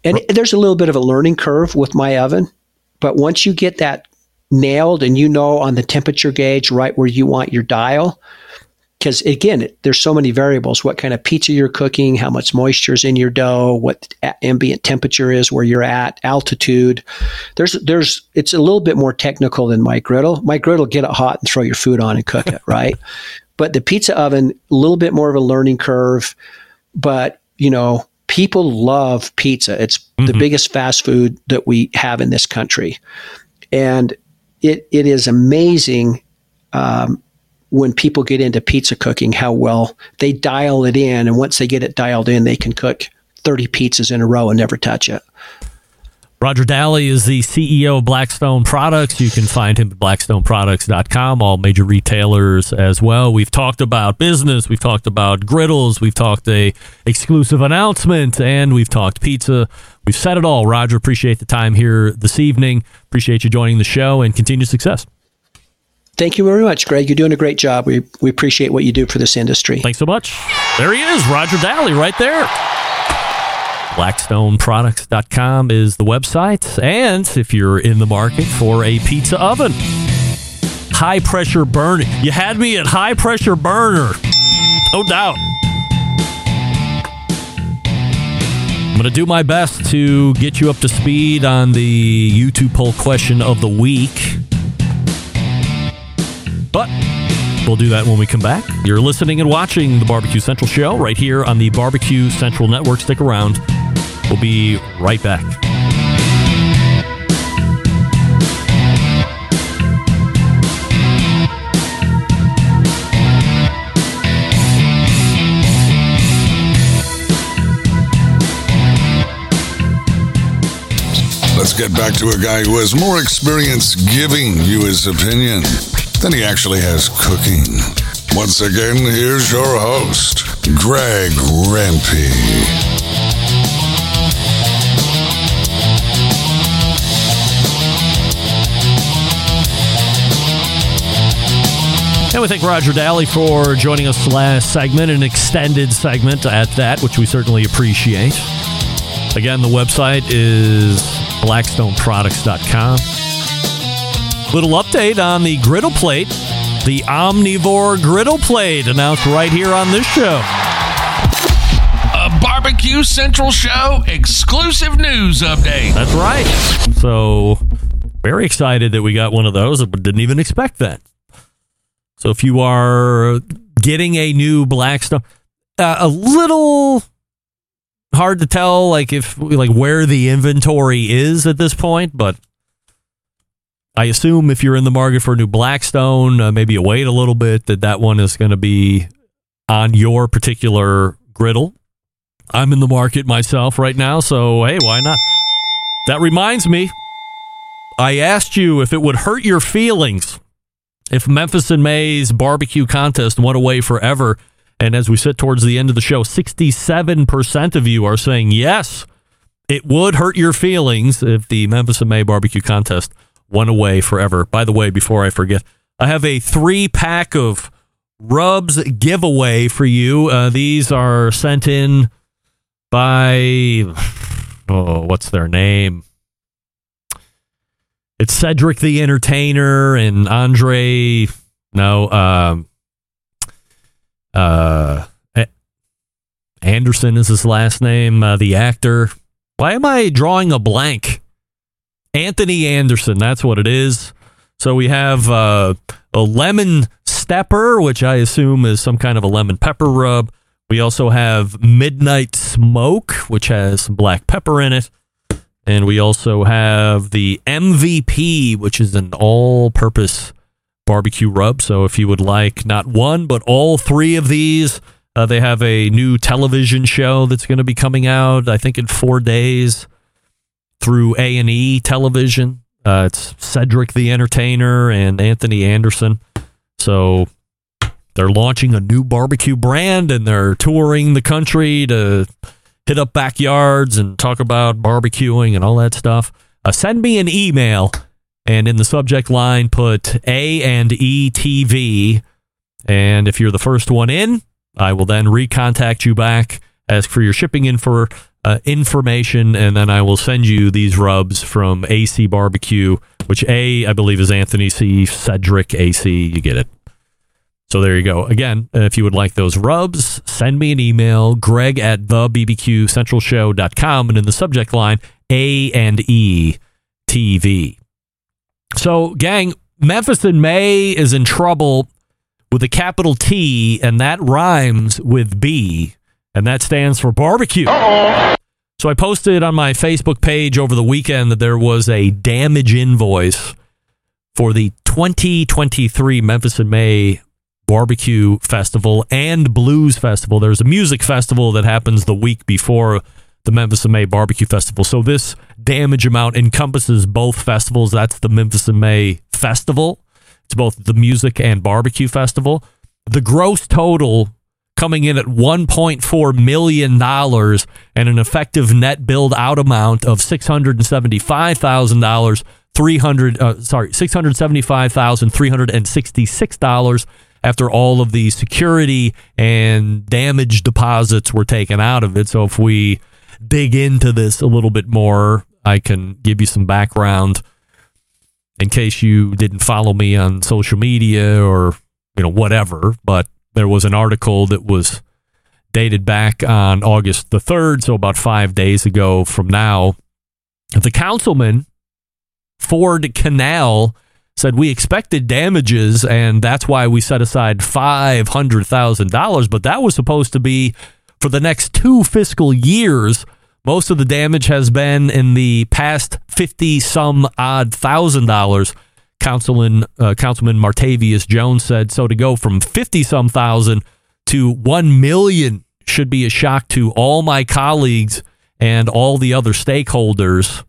And there's a little bit of a learning curve with my oven, but once you get that nailed and you know on the temperature gauge right where you want your dial, because again, there's so many variables: what kind of pizza you're cooking, how much moisture is in your dough, what ambient temperature is where you're at, altitude. There's there's it's a little bit more technical than my griddle. My griddle get it hot and throw your food on and cook it, *laughs* right? But the pizza oven, a little bit more of a learning curve. But you know, people love pizza. It's the biggest fast food that we have in this country, and it it is amazing. Um, when people get into pizza cooking, how well they dial it in. And once they get it dialed in, they can cook 30 pizzas in a row and never touch it. Roger Dahle is the CEO of Blackstone Products. You can find him at blackstoneproducts.com, all major retailers as well. We've talked about business, we've talked about griddles, we've talked a exclusive announcement, and we've talked pizza. We've said it all. Roger, appreciate the time here this evening. Appreciate you joining the show and continued success. Thank you very much, Greg. You're doing a great job. We, we appreciate what you do for this industry. Thanks so much. There he is, Roger Dahle, right there. BlackstoneProducts.com is the website. And if you're in the market for a pizza oven, high pressure burner. You had me at high pressure burner. No doubt. I'm going to do my best to get you up to speed on the YouTube poll question of the week. But we'll do that when we come back. You're listening and watching the Barbecue Central show right here on the Barbecue Central Network. Stick around. We'll be right back. Let's get back to a guy who has more experience giving you his opinion than he actually has cooking. Once again, here's your host, Greg Rempe. And we thank Roger Dahle for joining us last segment, an extended segment at that, which we certainly appreciate. Again, the website is blackstoneproducts.com. Little update on the griddle plate, the Omnivore griddle plate announced right here on this show. A Barbecue Central Show exclusive news update. That's right. So, very excited that we got one of those, but didn't even expect that. So, if you are getting a new Blackstone, uh, a little hard to tell, like if like where the inventory is at this point, but I assume if you're in the market for a new Blackstone, uh, maybe you wait a little bit that that one is going to be on your particular griddle. I'm in the market myself right now, so hey, why not? That reminds me, I asked you if it would hurt your feelings if Memphis in May's barbecue contest went away forever. And as we sit towards the end of the show, 67% of you are saying yes, it would hurt your feelings if the Memphis in May barbecue contest went away forever. By the way, before I forget, I have a three pack of rubs giveaway for you. Uh, these are sent in by, oh, what's their name? It's Cedric the Entertainer and Andre. No, um, uh, Anderson is his last name. Uh, the actor. Why am I drawing a blank? Anthony Anderson. That's what it is. So we have uh, a lemon stepper, which I assume is some kind of a lemon pepper rub. We also have Midnight Smoke, which has some black pepper in it. And we also have the MVP, which is an all purpose barbecue rub. So if you would like not one, but all three of these, uh, they have a new television show that's going to be coming out, I think, in four days through A and E television. Uh, it's Cedric the Entertainer and Anthony Anderson. So they're launching a new barbecue brand and they're touring the country to hit up backyards and talk about barbecuing and all that stuff. Uh, send me an email and in the subject line put A and E TV. And if you're the first one in, I will then recontact you back, ask for your shipping info, uh, information, and then I will send you these rubs from AC Barbecue, which A, I believe, is Anthony C. Cedric AC. You get it. So there you go. Again, if you would like those rubs, send me an email, greg at the bbqcentralshow.com, and in the subject line, A and E TV. So, gang, Memphis in May is in trouble with a capital T, and that rhymes with B, and that stands for barbecue. Uh-oh. So I posted on my Facebook page over the weekend that there was a damage invoice for the 2023 Memphis in May Barbecue Festival and Blues Festival. There's a music festival that happens the week before the Memphis in May Barbecue Festival. So this damage amount encompasses both festivals. That's the Memphis in May Festival. It's both the music and barbecue festival. The gross total coming in at $1.4 million and an effective net build out amount of $675,000 300 uh, sorry $675,366 after all of the security and damage deposits were taken out of it. So if we dig into this a little bit more I can give you some background in case you didn't follow me on social media or you know whatever but there was an article that was dated back on August the 3rd so about 5 days ago from now. The councilman Ford Canale said we expected damages and that's why we set aside $500,000 but that was supposed to be for the next two fiscal years. Most of the damage has been in the past 50 some odd thousand dollars councilman uh, councilman Martavius Jones said so to go from 50 some thousand to 1 million should be a shock to all my colleagues and all the other stakeholders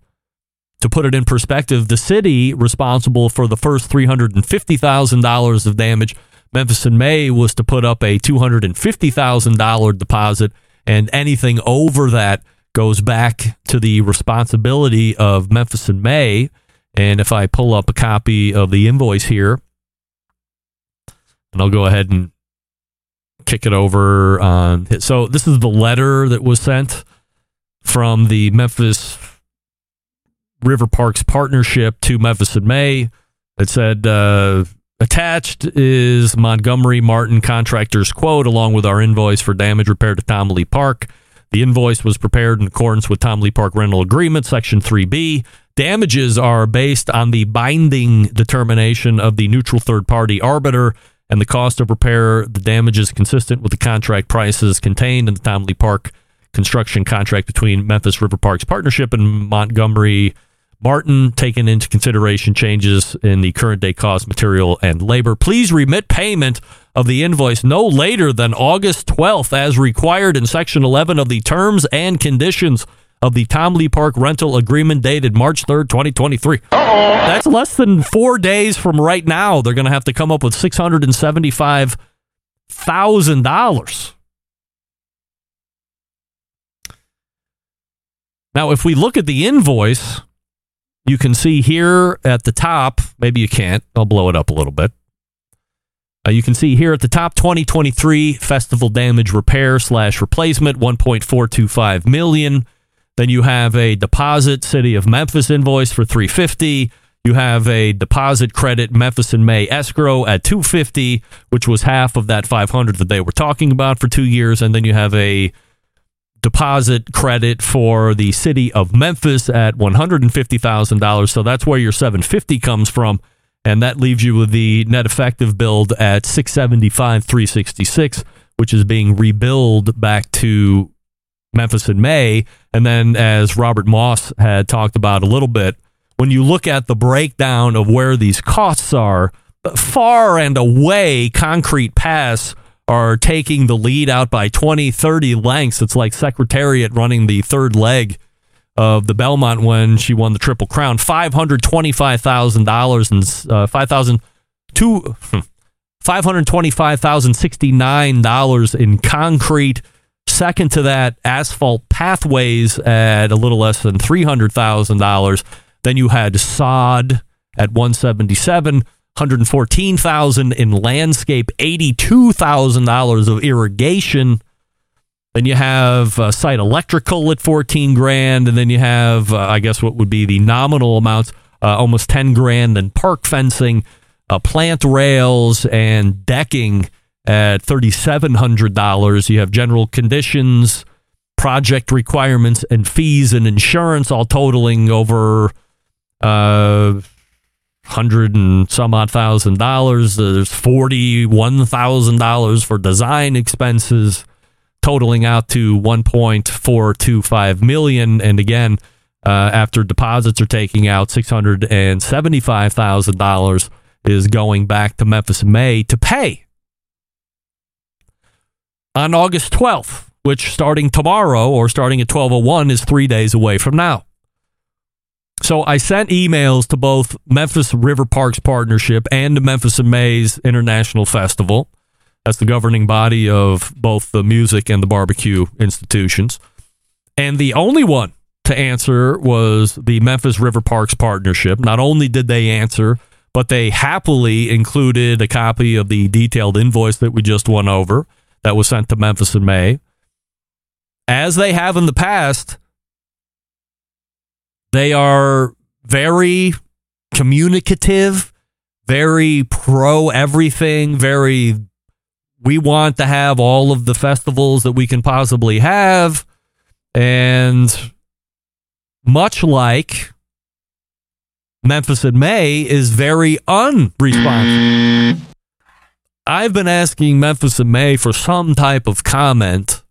to put it in perspective, the city responsible for the first $350,000 of damage, Memphis in May, was to put up a $250,000 deposit, and anything over that goes back to the responsibility of Memphis in May. And if I pull up a copy of the invoice here, and I'll go ahead and kick it over on. So this is the letter that was sent from the Memphis River Parks partnership to Memphis in May. It said uh, attached is Montgomery Martin contractor's quote along with our invoice for damage repair to Tom Lee Park. The invoice was prepared in accordance with Tom Lee Park rental agreement, section 3B. Damages are based on the binding determination of the neutral third party arbiter, and the cost of repair. The damages consistent with the contract prices contained in the Tom Lee Park construction contract between Memphis River Parks Partnership and Montgomery Martin, taking into consideration changes in the current day cost, material, and labor. Please remit payment of the invoice no later than August 12th, as required in Section 11 of the Terms and Conditions of the Tom Lee Park Rental Agreement dated March 3rd, 2023. That's less than four days from right now. They're going to have to come up with $675,000. Now, if we look at the invoice, you can see here at the top, maybe you can't, I'll blow it up a little bit. Uh, you can see here at the top 2023 festival damage repair slash replacement 1.425 million. Then you have a deposit city of Memphis invoice for 350. You have a deposit credit Memphis in May escrow at 250, which was half of that 500 that they were talking about for two years. And then you have a deposit credit for the city of Memphis at $150,000. So that's where your 750 comes from. And that leaves you with the net effective build at 675, 366, which is being rebuilt back to Memphis in May. And then, as Robert Moss had talked about a little bit, when you look at the breakdown of where these costs are, far and away, Concrete Pass are taking the lead out by 20, 30 lengths. It's like Secretariat running the third leg of the Belmont when she won the Triple Crown. $525,000 and uh, 5000 two $525,069 in concrete. Second to that, asphalt pathways at a little less than $300,000. Then you had sod at 177 114,000 in landscape, $82,000 of irrigation. Then you have uh, site electrical at 14 grand and then you have uh, I guess what would be the nominal amounts uh, almost 10 grand and park fencing, uh, plant rails and decking at $3700. You have general conditions, project requirements and fees and insurance all totaling over uh hundred and some odd thousand dollars. There's forty one thousand dollars for design expenses, totaling out to one point four two five million. And again, uh, after deposits are taking out, six hundred and seventy five thousand dollars is going back to Memphis May to pay on August twelfth, which starting tomorrow or starting at twelve oh one is three days away from now. So I sent emails to both Memphis River Parks Partnership and the Memphis in May's International Festival. That's the governing body of both the music and the barbecue institutions. And the only one to answer was the Memphis River Parks partnership. Not only did they answer, but they happily included a copy of the detailed invoice that we just went over that was sent to Memphis in May. As they have in the past, they are very communicative, very pro everything, very we want to have all of the festivals that we can possibly have. And much like Memphis in May is very unresponsive. I've been asking Memphis in May for some type of comment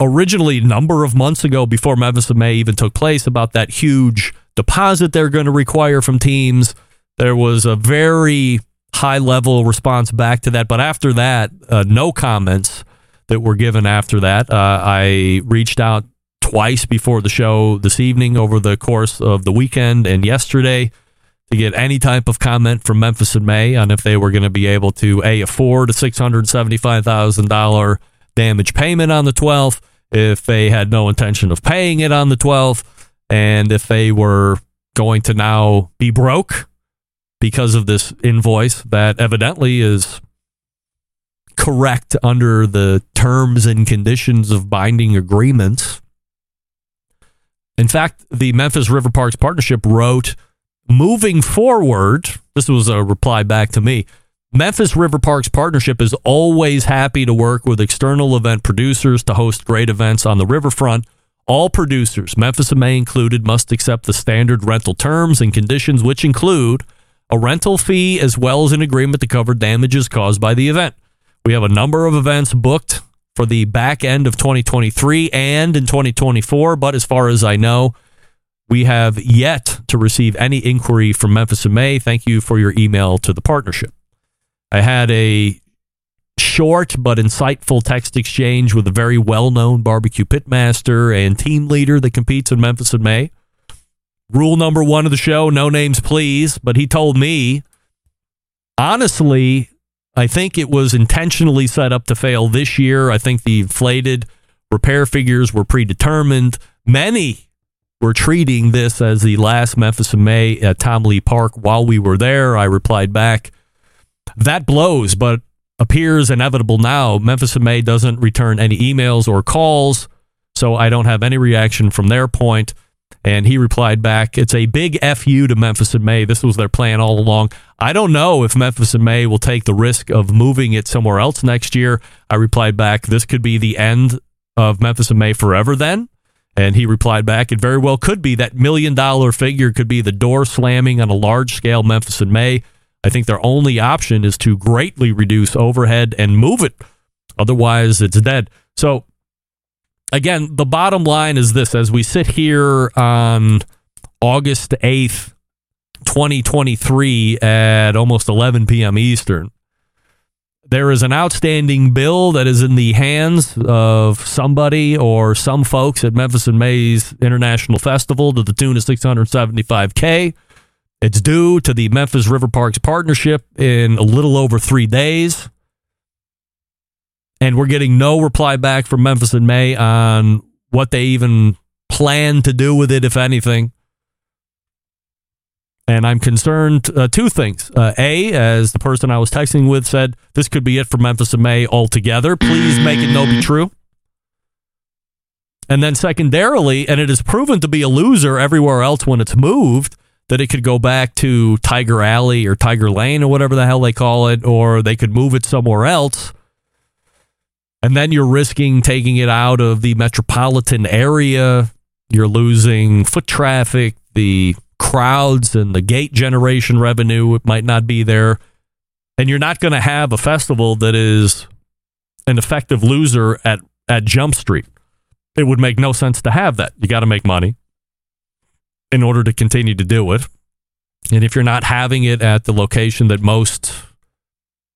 originally a number of months ago before Memphis in May even took place about that huge deposit they're going to require from teams. There was a very high level response back to that. But after that, uh, no comments that were given after that. Uh, I reached out twice before the show this evening over the course of the weekend and yesterday to get any type of comment from Memphis in May on if they were going to be able to a afford a six hundred seventy five thousand dollar damage payment on the twelfth, if they had no intention of paying it on the twelfth, and if they were going to now be broke because of this invoice that evidently is correct under the terms and conditions of binding agreements. In fact, the Memphis River Parks Partnership wrote, moving forward, this was a reply back to me. Memphis River Parks Partnership is always happy to work with external event producers to host great events on the riverfront. All producers, Memphis in May included, must accept the standard rental terms and conditions, which include a rental fee as well as an agreement to cover damages caused by the event. We have a number of events booked for the back end of 2023 and in 2024, but as far as I know, we have yet to receive any inquiry from Memphis in May. Thank you for your email to the partnership. I had a short but insightful text exchange with a very well known barbecue pitmaster and team leader that competes in Memphis in May. Rule number one of the show no names, please. But he told me, honestly, I think it was intentionally set up to fail this year. I think the inflated repair figures were predetermined. Many were treating this as the last Memphis in May at Tom Lee Park while we were there. I replied back, that blows, but appears inevitable now. Memphis in May doesn't return any emails or calls, so I don't have any reaction from their point. And he replied back, It's a big FU to Memphis in May. This was their plan all along. I don't know if Memphis in May will take the risk of moving it somewhere else next year. I replied back, This could be the end of Memphis in May forever then. And he replied back, It very well could be. That million dollar figure could be the door slamming on a large scale Memphis in May. I think their only option is to greatly reduce overhead and move it. Otherwise, it's dead. So again, the bottom line is this as we sit here on August 8th, 2023 at almost 11 p.m. Eastern, there is an outstanding bill that is in the hands of somebody or some folks at Memphis in May's International Festival to the tune of 675K. It's due to the Memphis River Parks Partnership in a little over three days and we're getting no reply back from Memphis in May on what they even plan to do with it, if anything. And I'm concerned uh, two things. Uh, a, as the person I was texting with said, this could be it for Memphis in May altogether. Please make it no be true. And then secondarily, and it is proven to be a loser everywhere else when it's moved, that it could go back to Tiger Alley or Tiger Lane or whatever the hell they call it, or they could move it somewhere else and then you're risking taking it out of the metropolitan area. You're losing foot traffic, the crowds, and the gate generation revenue. It might not be there. And you're not going to have a festival that is an effective loser at, at Jump Street. It would make no sense to have that. You got to make money in order to continue to do it. And if you're not having it at the location that most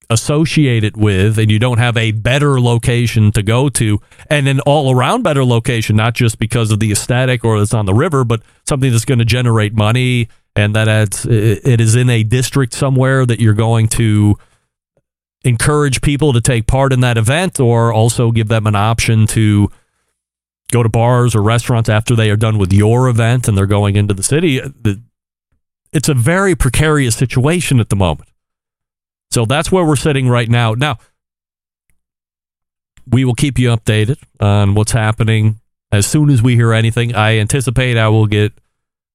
associate it with and you don't have a better location to go to and an all around better location, not just because of the aesthetic or it's on the river, but something that's going to generate money and that adds, it is in a district somewhere that you're going to encourage people to take part in that event or also give them an option to go to bars or restaurants after they are done with your event and they're going into the city. Uh, the, it's a very precarious situation at the moment. So that's where we're sitting right now. Now, we will keep you updated on what's happening as soon as we hear anything. I anticipate I will get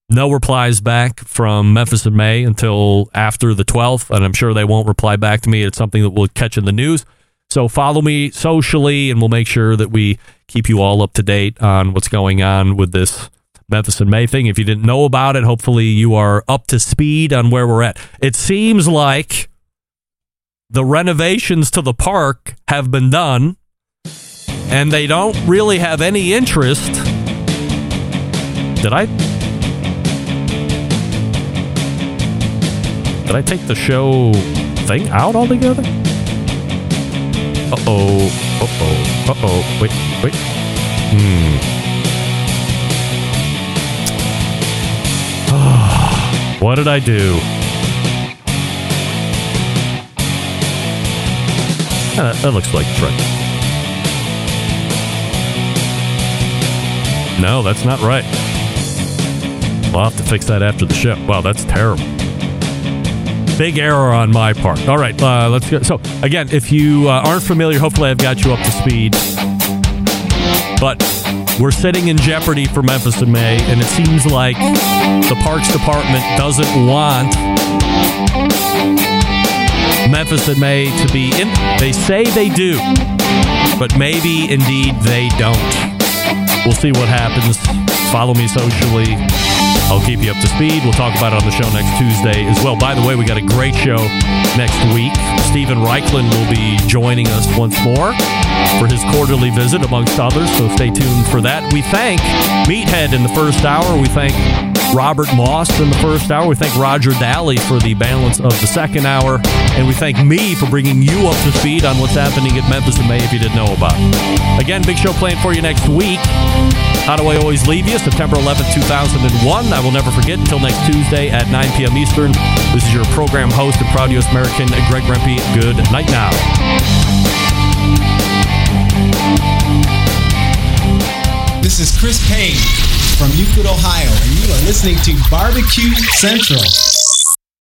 no replies back from Memphis in May until after the 12th, and I'm sure they won't reply back to me. It's something that we'll catch in the news. So follow me socially, and we'll make sure that we keep you all up to date on what's going on with this Memphis in May thing. If you didn't know about it, hopefully you are up to speed on where we're at. It seems like the renovations to the park have been done, and they don't really have any interest. Did I? Did I take the show thing out altogether? Uh oh. Uh oh. Uh oh. Wait. Wait. Hmm. *sighs* what did I do? Uh, that looks like right. No, that's not right. I'll have to fix that after the show. Wow, that's terrible. Big error on my part. All right, uh, let's go. So, again, if you uh, aren't familiar, hopefully I've got you up to speed. But we're sitting in jeopardy for Memphis in May, and it seems like the Parks Department doesn't want Memphis in May to be in. They say they do, but maybe indeed they don't. We'll see what happens. Follow me socially. I'll keep you up to speed. We'll talk about it on the show next Tuesday as well. By the way, we got a great show next week. Steven Raichlen will be joining us once more for his quarterly visit, amongst others. So stay tuned for that. We thank Meathead in the first hour. We thank Robert Moss in the first hour. We thank Roger Dahle for the balance of the second hour. And we thank me for bringing you up to speed on what's happening at Memphis in May if you didn't know about it. Again, big show planned for you next week. How do I always leave you? September 11th, 2001. I will never forget until next Tuesday at 9 p.m. Eastern. This is your program host and proud U.S. American, Greg Rempe. Good night now. This is Chris Payne from Euclid, Ohio, and you are listening to Barbecue Central.